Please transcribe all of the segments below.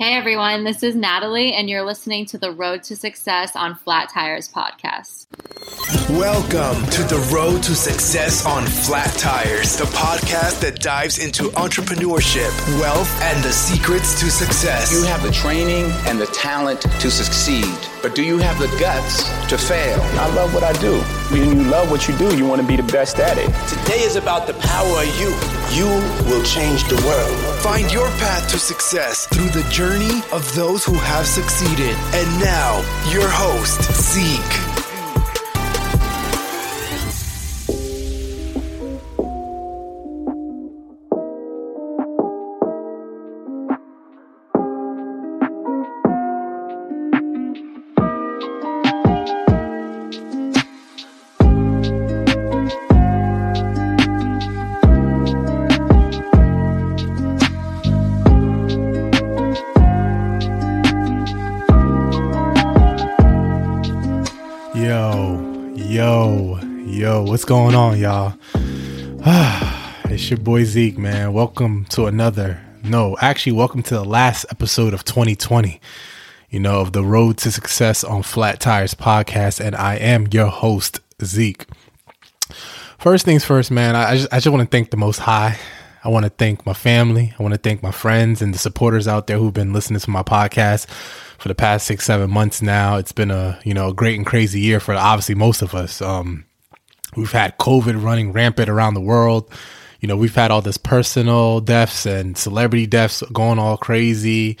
Hey everyone, this is Natalie, and you're listening to the Road to Success on Flat Tires podcast. Welcome to the Road to Success on Flat Tires, the podcast that dives into entrepreneurship, wealth, and the secrets to success. You have the training and the talent to succeed, but do you have the guts to fail? I love what I do. When you love what you do, you want to be the best at it. Today is about the power of you. You will change the world. Find your path to success through the journey of those who have succeeded. And now, your host, Zeek. Going on, y'all? it's your boy Zeek, man. Welcome to another, no, actually, welcome to the last episode of 2020, you know, of the Road to Success on Flat Tires podcast. And I am your host, Zeek. First things first, man, I just, I just want to thank the Most High. I want to thank my family. I want to thank my friends and the supporters out there who've been listening to my podcast for the past six, seven months now. It's been a, you know, a great and crazy year for obviously most of us. Um, We've had COVID running rampant around the world. You know, we've had all this personal deaths and celebrity deaths going all crazy.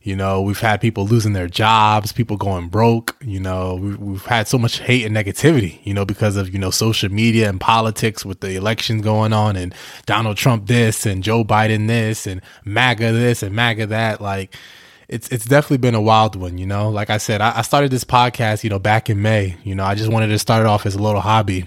You know, we've had people losing their jobs, people going broke. You know, we've, we've had so much hate and negativity, you know, because of, you know, social media and politics with the elections going on and Donald Trump this and Joe Biden this and MAGA this and MAGA that. Like, it's it's definitely been a wild one, you know. Like I said, I, I started this podcast, you know, back in May. You know, I just wanted to start it off as a little hobby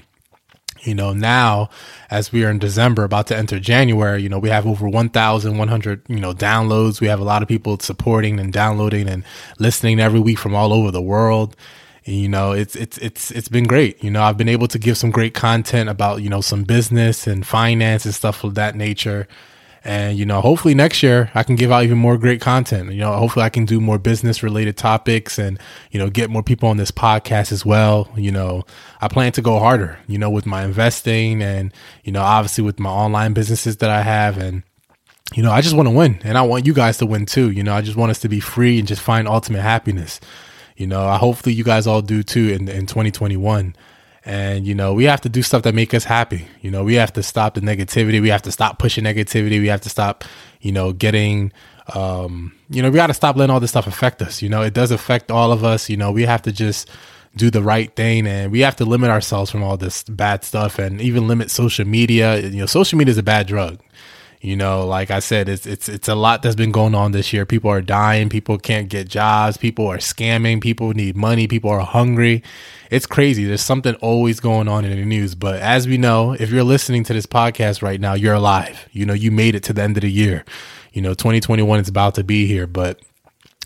you know, now as we are in December, about to enter January, you know, we have over 1,100, you know, downloads. We have a lot of people supporting and downloading and listening every week from all over the world. You know, it's, it's, it's, it's been great. You know, I've been able to give some great content about, you know, some business and finance and stuff of that nature. And, you know, hopefully next year I can give out even more great content. You know, hopefully I can do more business related topics and, you know, get more people on this podcast as well. You know, I plan to go harder, you know, with my investing and, you know, obviously with my online businesses that I have. And, you know, I just want to win and I want you guys to win too. You know, I just want us to be free and just find ultimate happiness. You know, I hopefully you guys all do too in, in 2021 and you know we have to do stuff that make us happy. You know we have to stop the negativity. We have to stop pushing negativity. We have to stop you know getting um you know we got to stop letting all this stuff affect us. You know it does affect all of us. You know we have to just do the right thing and we have to limit ourselves from all this bad stuff and even limit social media. You know social media is a bad drug you know, like I said, it's it's it's a lot that's been going on this year. People are dying, people can't get jobs, people are scamming, people need money, people are hungry. It's crazy. There's something always going on in the news. But as we know, if you're listening to this podcast right now, you're alive. You know, you made it to the end of the year. You know, 2021 is about to be here. But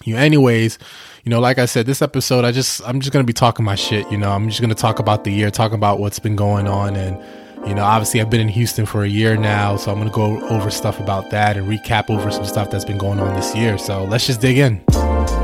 you anyways, you know, like I said, this episode I just I'm just gonna be talking my shit, you know, I'm just gonna talk about the year, talk about what's been going on and you know, obviously, I've been in Houston for a year now, so I'm going to go over stuff about that and recap over some stuff that's been going on this year. So let's just dig in.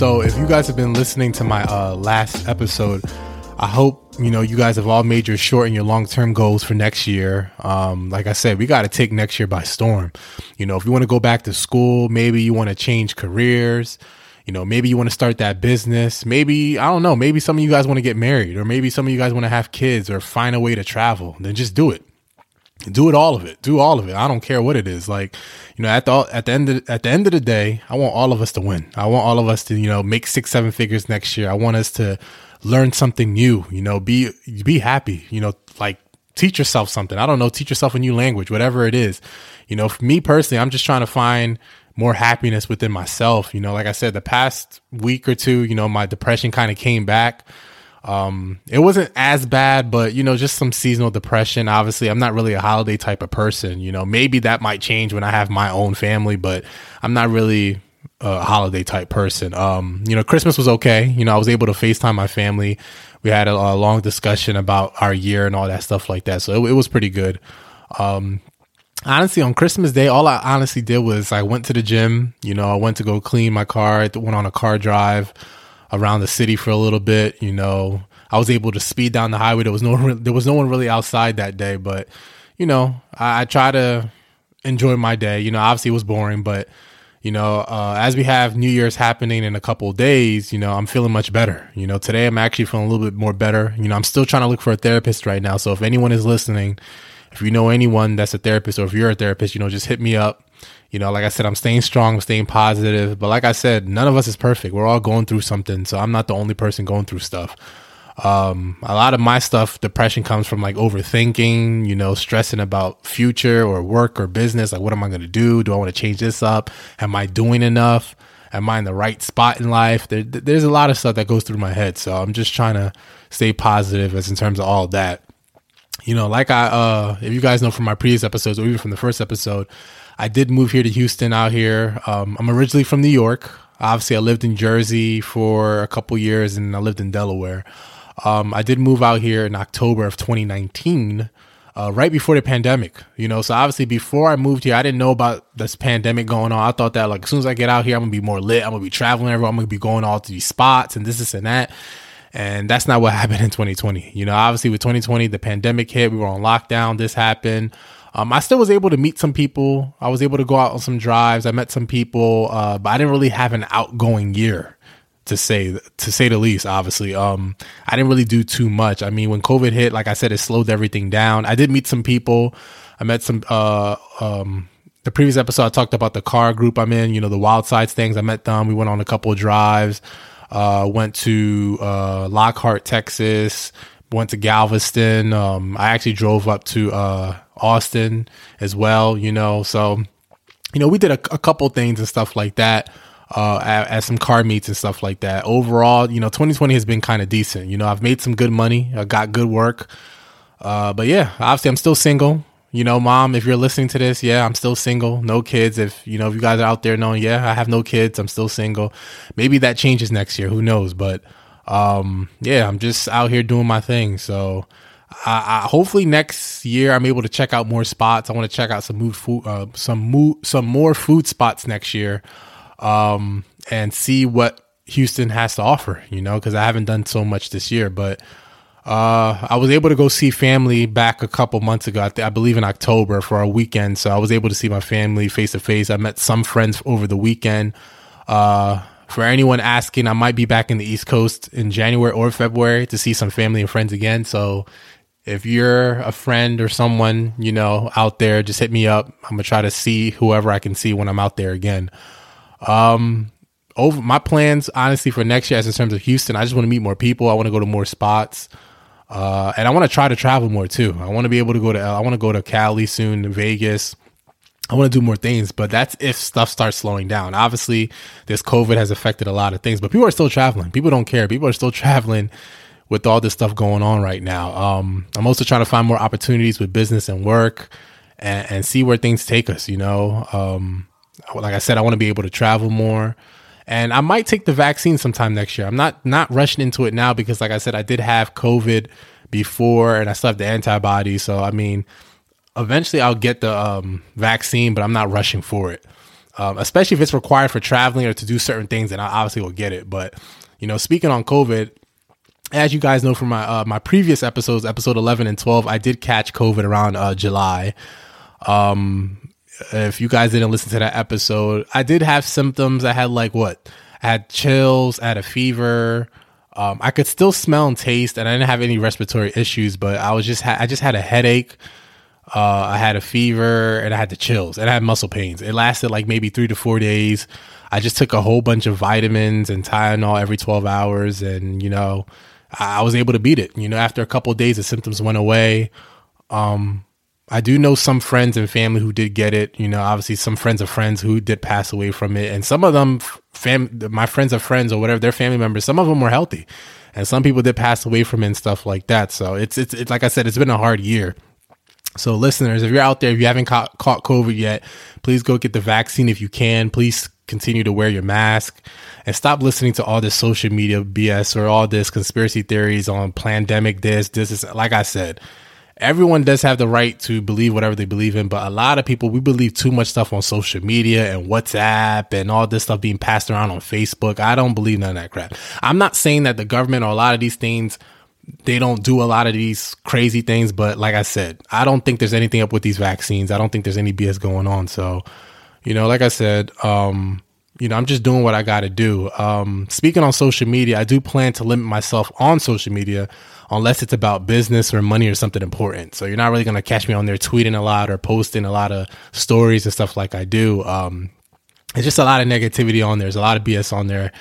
So if you guys have been listening to my uh, last episode, I hope you know you guys have all made your short and your long term goals for next year. Um, like I said, we got to take next year by storm. You know, if you want to go back to school, maybe you want to change careers. You know, maybe you want to start that business. Maybe I don't know. Maybe some of you guys want to get married, or maybe some of you guys want to have kids, or find a way to travel. Then just do it do it all of it. Do all of it. I don't care what it is. Like you know at the at the end of, at the end of the day i want all of us to win. I want all of us to you know make six seven figures next year. I want us to learn something new you know be be happy you know like teach yourself something. I don't know. Teach yourself a new language whatever it is. You know for me personally i'm just trying to find more happiness within myself. You know like i said the past week or two you know my depression kind of came back Um, it wasn't as bad, but you know, just some seasonal depression. Obviously, I'm not really a holiday type of person. You know, maybe that might change when I have my own family, but I'm not really a holiday type person. Um, you know, Christmas was okay. You know, I was able to FaceTime my family. We had a, a long discussion about our year and all that stuff like that. So it, it was pretty good. Um, honestly, on Christmas Day, all I honestly did was I went to the gym. You know, I went to go clean my car. Went on a car drive around the city for a little bit. You know, I was able to speed down the highway. There was no there was no one really outside that day, but you know, I, I try to enjoy my day. You know, obviously it was boring, but you know, uh, as we have New Year's happening in a couple days, you know, I'm feeling much better. You know, today I'm actually feeling a little bit more better. You know, I'm still trying to look for a therapist right now. So if anyone is listening, if you know anyone that's a therapist or if you're a therapist, you know, just hit me up. You know, like I said, I'm staying strong, staying positive. But like I said, none of us is perfect. We're all going through something. So I'm not the only person going through stuff. Um, a lot of my stuff, depression comes from like overthinking, you know, stressing about future or work or business. Like, what am I going to do? Do I want to change this up? Am I doing enough? Am I in the right spot in life? There, there's a lot of stuff that goes through my head. So I'm just trying to stay positive as in terms of all that. You know, like I, uh, if you guys know from my previous episodes or even from the first episode, I did move here to Houston out here. Um, I'm originally from New York. Obviously, I lived in Jersey for a couple years and I lived in Delaware. Um, I did move out here in October of 2019, uh, right before the pandemic. You know, so obviously before I moved here, I didn't know about this pandemic going on. I thought that like as soon as I get out here, I'm gonna be more lit. I'm gonna be traveling everywhere. I'm gonna be going all to these spots and this, this, and that. And that's not what happened in 2020. You know, obviously with 2020, the pandemic hit. We were on lockdown. This happened. Um, I still was able to meet some people. I was able to go out on some drives. I met some people, uh, but I didn't really have an outgoing year to say to say the least obviously um i didn't really do too much i mean when covid hit like i said it slowed everything down i did meet some people i met some uh um the previous episode i talked about the car group i'm in you know the wild sides things i met them we went on a couple of drives uh went to uh lockhart texas went to galveston um i actually drove up to uh austin as well you know so you know we did a, a couple things and stuff like that uh, at, at, some car meets and stuff like that. Overall, you know, 2020 has been kind of decent. You know, I've made some good money, I got good work. Uh, but yeah, obviously, I'm still single. You know, mom, if you're listening to this, yeah, I'm still single, no kids. If you know, if you guys are out there knowing, yeah, I have no kids, I'm still single. Maybe that changes next year, who knows? But um, yeah, I'm just out here doing my thing. So. I, I, hopefully next year I'm able to check out more spots. I want to check out some food, uh, some mo- some more food spots next year um, and see what Houston has to offer, you know, because I haven't done so much this year. But uh, I was able to go see family back a couple months ago, I, th- I believe in October for a weekend. So I was able to see my family face to face. I met some friends over the weekend. Uh, for anyone asking, I might be back in the East Coast in January or February to see some family and friends again. So if you're a friend or someone, you know, out there, just hit me up. I'm going to try to see whoever I can see when I'm out there again. Um, over my plans, honestly, for next year, as in terms of Houston, I just want to meet more people. I want to go to more spots. Uh, and I want to try to travel more too. I want to be able to go to, I want to go to Cali soon, Vegas. I want to do more things, but that's if stuff starts slowing down. Obviously, this COVID has affected a lot of things, but people are still traveling. People don't care. People are still traveling with all this stuff going on right now. Um, I'm also trying to find more opportunities with business and work and, and see where things take us, you know? Um, like I said, I want to be able to travel more. And I might take the vaccine sometime next year. I'm not not rushing into it now because, like I said, I did have COVID before, and I still have the antibodies. So I mean, eventually I'll get the um, vaccine, but I'm not rushing for it. Um, especially if it's required for traveling or to do certain things, then I obviously will get it. But you know, speaking on COVID, as you guys know from my uh, my previous episodes, episode 11 and 12, I did catch COVID around uh, July. Um, if you guys didn't listen to that episode, I did have symptoms. I had like what? I had chills, I had a fever. Um, I could still smell and taste, and I didn't have any respiratory issues, but I was just ha- I just had a headache. Uh, I had a fever and I had the chills and I had muscle pains. It lasted like maybe three to four days. I just took a whole bunch of vitamins and Tylenol every 12 hours. And, you know, I was able to beat it. You know, after a couple days, the symptoms went away. Um, I do know some friends and family who did get it. You know, obviously some friends of friends who did pass away from it, and some of them, fam, my friends of friends or whatever, their family members. Some of them were healthy, and some people did pass away from it and stuff like that. So it's it's, it's like I said, it's been a hard year. So, listeners, if you're out there, if you haven't caught, caught COVID yet, please go get the vaccine if you can. Please continue to wear your mask and stop listening to all this social media BS or all this conspiracy theories on pandemic. This, this is like I said, everyone does have the right to believe whatever they believe in, but a lot of people, we believe too much stuff on social media and WhatsApp and all this stuff being passed around on Facebook. I don't believe none of that crap. I'm not saying that the government or a lot of these things they don't do a lot of these crazy things. But like I said, I don't think there's anything up with these vaccines. I don't think there's any BS going on. So, you know, like I said, um, you know, I'm just doing what I got to do. Um, speaking on social media, I do plan to limit myself on social media unless it's about business or money or something important. So you're not really going to catch me on there tweeting a lot or posting a lot of stories and stuff like I do. Um, it's just a lot of negativity on there. There's a lot of BS on there.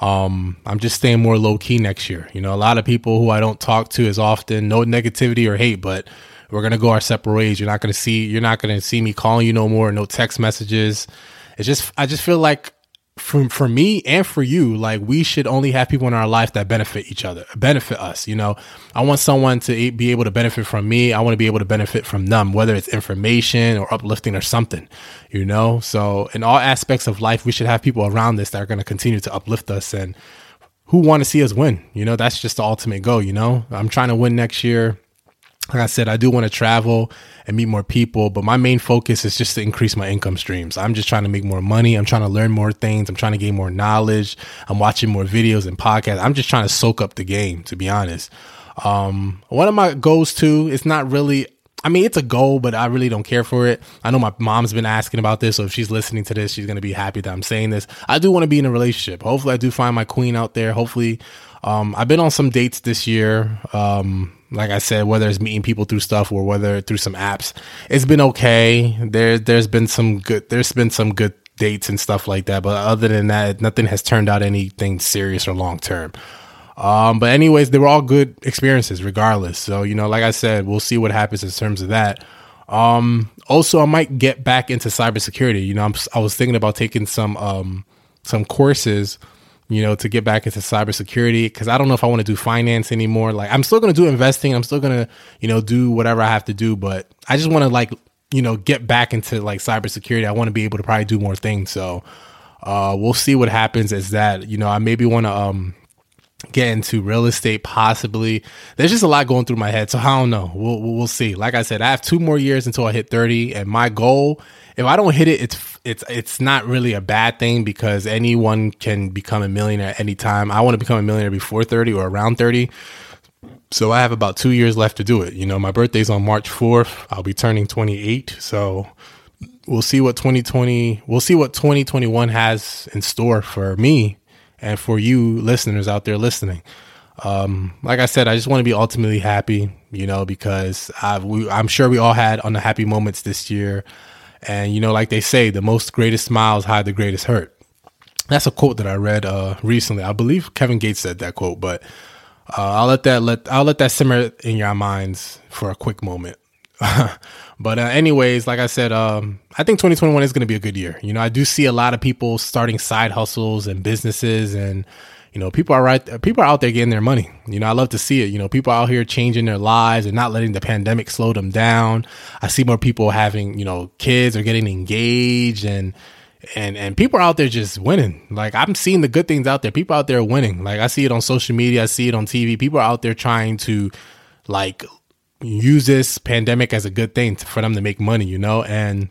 Um, I'm just staying more low key next year. You know, a lot of people who I don't talk to as often, no negativity or hate, but we're gonna go our separate ways. You're not gonna see, you're not gonna see me calling you no more. No text messages. It's just, I just feel like for for me and for you, like we should only have people in our life that benefit each other, benefit us. You know, I want someone to be able to benefit from me. I want to be able to benefit from them, whether it's information or uplifting or something. You know, so in all aspects of life, we should have people around us that are going to continue to uplift us and who want to see us win. You know, that's just the ultimate goal. You know, I'm trying to win next year like I said, I do want to travel and meet more people, but my main focus is just to increase my income streams. I'm just trying to make more money. I'm trying to learn more things. I'm trying to gain more knowledge. I'm watching more videos and podcasts. I'm just trying to soak up the game, to be honest. Um, one of my goals too, it's not really, I mean, it's a goal, but I really don't care for it. I know my mom's been asking about this, so if she's listening to this, she's going to be happy that I'm saying this. I do want to be in a relationship. Hopefully, I do find my queen out there. Hopefully, um, I've been on some dates this year. Um, like I said, whether it's meeting people through stuff or whether through some apps, it's been okay. There, there's been some good, there's been some good dates and stuff like that. But other than that, nothing has turned out anything serious or long term. Um, but anyways, they were all good experiences regardless. So, you know, like I said, we'll see what happens in terms of that. Um, also I might get back into cybersecurity. You know, I'm, I was thinking about taking some, um, some courses you know, to get back into cybersecurity because I don't know if I want to do finance anymore. Like, I'm still going to do investing. I'm still going to, you know, do whatever I have to do, but I just want to like, you know, get back into like cybersecurity. I want to be able to probably do more things. So, uh, we'll see what happens as that, you know, I maybe want to, um, get into real estate possibly. There's just a lot going through my head so i don't know. We'll, we'll see. Like i said i have two more years until i hit 30 and my goal if i don't hit it it's it's it's not really a bad thing because anyone can become a millionaire at any time. I want to become a millionaire before 30 or around 30 so i have about two years left to do it. You know my birthday's on march 4th i'll be turning 28 so we'll see what 2020 we'll see what 2021 has in store for me and for you listeners out there listening. Um, like I said, I just want to be ultimately happy, you know, because we, I'm sure we all had unhappy moments this year. And, you know, like they say, the most greatest smiles hide the greatest hurt. That's a quote that I read uh, recently. I believe Kevin Gates said that quote, but uh, I'll let that let I'll let that simmer in your minds for a quick moment. but uh, anyways, like I said, um, I think 2021 is going to be a good year. You know, I do see a lot of people starting side hustles and businesses, and you know, people are right. People are out there getting their money. You know, I love to see it. You know, people out here changing their lives and not letting the pandemic slow them down. I see more people having, you know, kids or getting engaged and and and people are out there just winning. Like I'm seeing the good things out there. People out there winning. Like I see it on social media. I see it on TV. People are out there trying to like use this pandemic as a good thing to, for them to make money, you know, and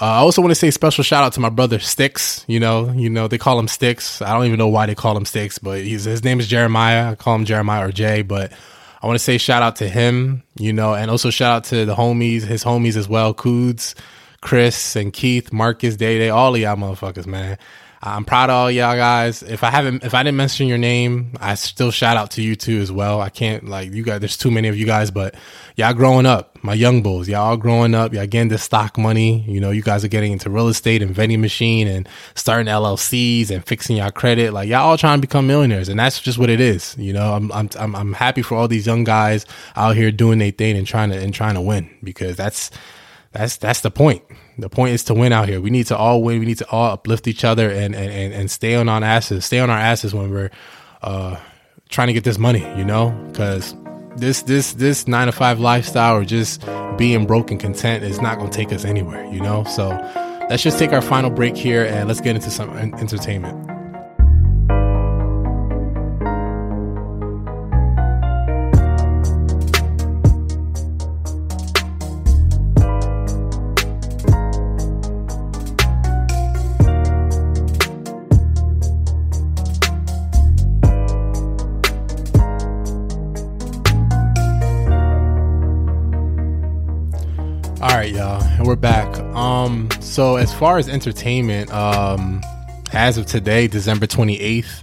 uh, I also want to say special shout out to my brother Sticks. You know, you know they call him Sticks. I don't even know why they call him Sticks, but his name is Jeremiah. I call him Jeremiah or Jay. But I want to say shout out to him. You know, and also shout out to the homies, his homies as well, Coods, Chris, and Keith, Marcus, Day Day, all of y'all motherfuckers, man. I'm proud of all y'all guys. If I haven't, if I didn't mention your name, I still shout out to you too as well. I can't like you guys. There's too many of you guys, but y'all growing up, my young bulls, y'all all growing up. Y'all getting the stock money. You know, you guys are getting into real estate and vending machine and starting LLCs and fixing y'all credit. Like y'all all trying to become millionaires, and that's just what it is. You know, I'm I'm I'm, I'm happy for all these young guys out here doing their thing and trying to and trying to win because that's that's that's the point. The point is to win out here. We need to all win. We need to all uplift each other and and, and stay on our asses. Stay on our asses when we're uh, trying to get this money. You know, because this this this nine to five lifestyle or just being broke and content is not going to take us anywhere. You know, so let's just take our final break here and let's get into some entertainment. So as far as entertainment, um, as of today, December 28th,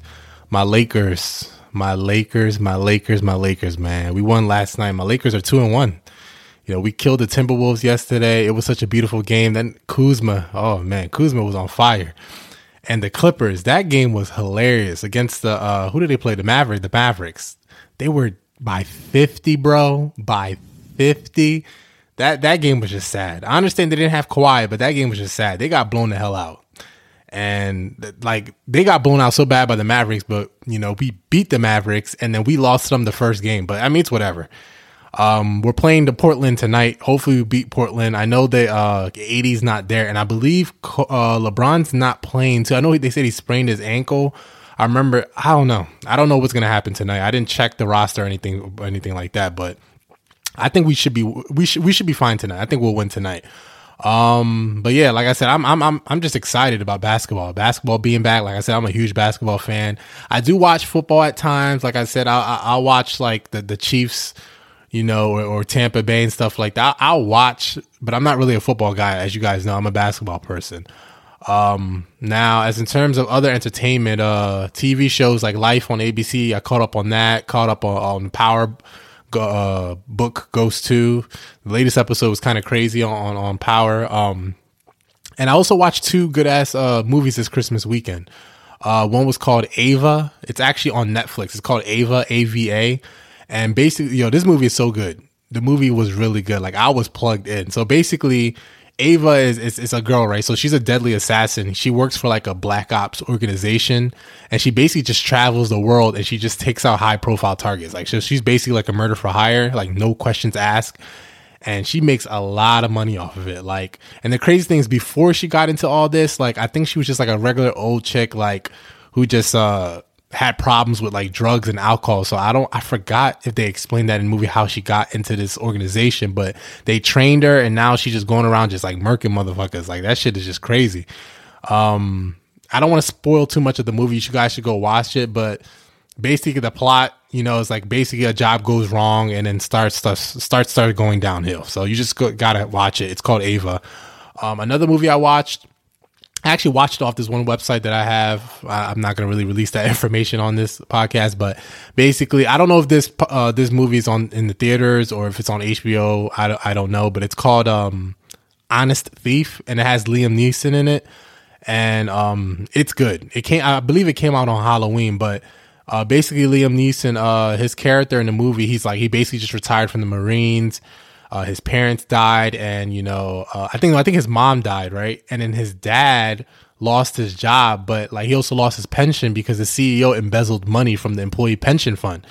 my Lakers, my Lakers, my Lakers, my Lakers, man. We won last night. My Lakers are two and one. You know, we killed the Timberwolves yesterday. It was such a beautiful game. Then Kuzma, oh man, Kuzma was on fire. And the Clippers, that game was hilarious against the uh who did they play? The Mavericks, the Mavericks. They were by 50, bro. By 50 that that game was just sad. I understand they didn't have Kawhi, but that game was just sad. They got blown the hell out. And like they got blown out so bad by the Mavericks, but you know, we beat the Mavericks and then we lost them the first game. But I mean it's whatever. Um, we're playing the Portland tonight. Hopefully we beat Portland. I know that uh AD's not there, and I believe uh LeBron's not playing too. I know they said he sprained his ankle. I remember I don't know. I don't know what's gonna happen tonight. I didn't check the roster or anything anything like that, but I think we should be we should we should be fine tonight. I think we'll win tonight. Um, but yeah, like I said, I'm I'm I'm I'm just excited about basketball. Basketball being back. Like I said, I'm a huge basketball fan. I do watch football at times. Like I said, I'll I'll watch like the the Chiefs, you know, or, or Tampa Bay and stuff like that. I'll watch, but I'm not really a football guy, as you guys know. I'm a basketball person. Um, now, as in terms of other entertainment, uh, TV shows like Life on ABC, I caught up on that. Caught up on, on Power uh, book Ghost 2. The latest episode was kind of crazy on, on Power. Um, and I also watched two good ass uh, movies this Christmas weekend. Uh, one was called Ava. It's actually on Netflix. It's called Ava, A V A. And basically, yo, this movie is so good. The movie was really good. Like I was plugged in. So basically, Ava is, is, is a girl, right? So she's a deadly assassin. She works for like a black ops organization, and she basically just travels the world and she just takes out high profile targets. Like so she's basically like a murder for hire, like no questions asked. And she makes a lot of money off of it. Like, and the crazy thing is, before she got into all this, like, I think she was just like a regular old chick, like, who just uh had problems with like drugs and alcohol. So I don't, I forgot if they explained that in movie how she got into this organization, but they trained her and now she's just going around just like murking motherfuckers. Like that shit is just crazy. Um, I don't want to spoil too much of the movie. You guys should go watch it, but basically the plot, you know, is like basically a job goes wrong and then starts starts starts started going downhill. So you just go, gotta watch it. It's called Ava. Um, another movie I watched I actually watched off this one website that I have. I'm not going to really release that information on this podcast, but basically, I don't know if this uh, this movie is on in the theaters or if it's on HBO. I don't, I don't know, but it's called um, Honest Thief, and it has Liam Neeson in it, and um, it's good. It came, I believe, it came out on Halloween, but. Uh, basically, Liam Neeson, uh, his character in the movie, he's like he basically just retired from the Marines. Uh, his parents died, and you know, uh, I think I think his mom died, right? And then his dad lost his job, but like he also lost his pension because the CEO embezzled money from the employee pension fund.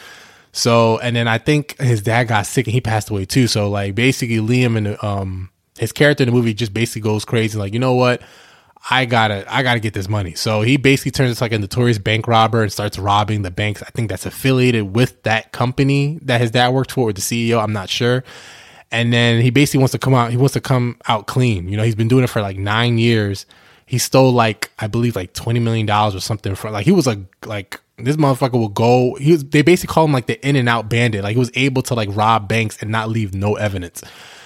So, and then I think his dad got sick and he passed away too. So, like basically, Liam and um his character in the movie just basically goes crazy. Like, you know what? I gotta, I gotta get this money. So he basically turns into like a notorious bank robber and starts robbing the banks. I think that's affiliated with that company that his dad worked for, or the CEO. I'm not sure and then he basically wants to come out. He wants to come out clean. You know, he's been doing it for like nine years. He stole like I believe like twenty million dollars or something from like he was like like this motherfucker will go. He was they basically call him like the in and out bandit. Like he was able to like rob banks and not leave no evidence.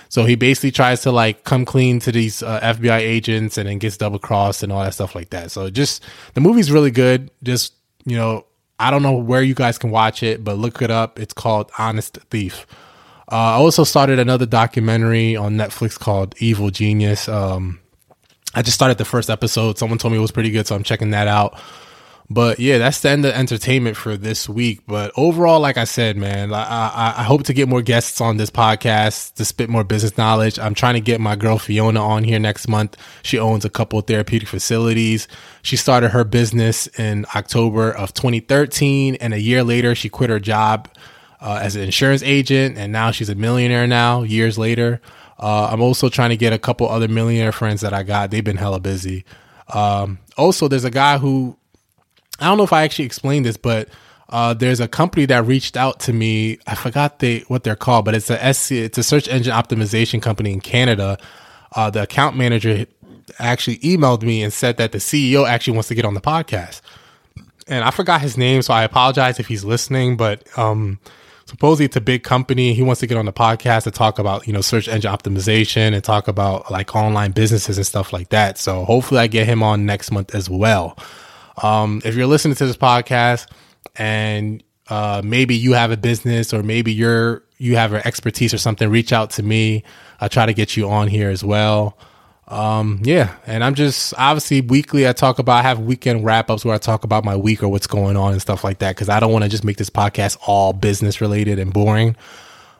So he basically tries to like come clean to these uh, FBI agents and then gets double crossed and all that stuff like that. So just the movie's really good. Just, you know, I don't know where you guys can watch it, but look it up. It's called Honest Thief. Uh, I also started another documentary on Netflix called Evil Genius. Um, I just started the first episode. Someone told me it was pretty good, so I'm checking that out. But yeah, that's the end of entertainment for this week. But overall, like I said, man, I, I, I, hope to get more guests on this podcast to spit more business knowledge. I'm trying to get my girl Fiona on here next month. She owns a couple therapeutic facilities. She started her business in October of 2013, and a year later, she quit her job uh, as an insurance agent, and now she's a millionaire. Now, years later, uh, I'm also trying to get a couple other millionaire friends that I got. They've been hella busy. Um, also, there's a guy who I don't know if I actually explained this, but uh, there's a company that reached out to me. I forgot they what they're called, but it's a SC, it's a search engine optimization company in Canada. Uh, the account manager actually emailed me and said that the CEO actually wants to get on the podcast. And I forgot his name, so I apologize if he's listening. But um, supposedly it's a big company. He wants to get on the podcast to talk about you know search engine optimization and talk about like online businesses and stuff like that. So hopefully I get him on next month as well. Um, if you're listening to this podcast and uh, maybe you have a business or maybe you're you have an expertise or something, reach out to me. I'll try to get you on here as well. Um, yeah, and I'm just obviously weekly. I talk about I have weekend wrap ups where I talk about my week or what's going on and stuff like that because I don't want to just make this podcast all business related and boring.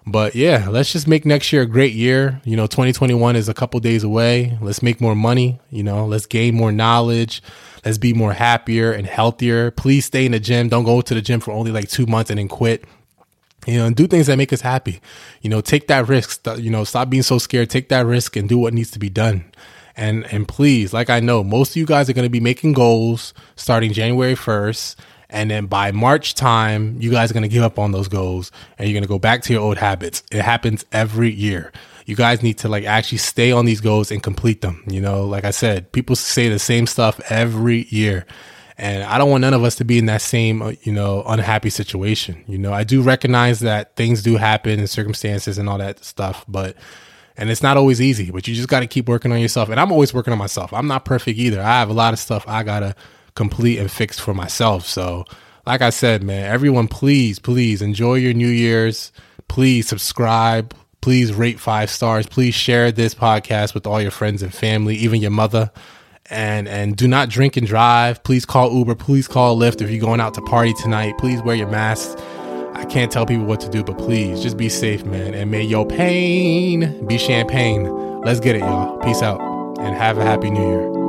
But yeah, let's just make next year a great year. You know, 2021 is a couple days away. Let's make more money. You know, let's gain more knowledge. Let's be more happier and healthier. Please stay in the gym. Don't go to the gym for only like two months and then quit. You know, and do things that make us happy. You know, take that risk. You know, stop being so scared. Take that risk and do what needs to be done. And and please, like I know, most of you guys are going to be making goals starting January first. And then by March time, you guys are going to give up on those goals and you're going to go back to your old habits. It happens every year you guys need to like actually stay on these goals and complete them. You know, like I said, people say the same stuff every year. And I don't want none of us to be in that same, uh, you know, unhappy situation. You know, I do recognize that things do happen and circumstances and all that stuff, but, and it's not always easy, but you just got to keep working on yourself. And I'm always working on myself. I'm not perfect either. I have a lot of stuff I got to complete and fix for myself. So, like I said, man, everyone, please, please enjoy your New Year's. Please subscribe Please rate five stars. Please share this podcast with all your friends and family, even your mother. And and do not drink and drive. Please call Uber. Please call Lyft if you're going out to party tonight. Please wear your mask. I can't tell people what to do, but please just be safe, man. And may your pain be champagne. Let's get it, y'all. Peace out and have a happy new year.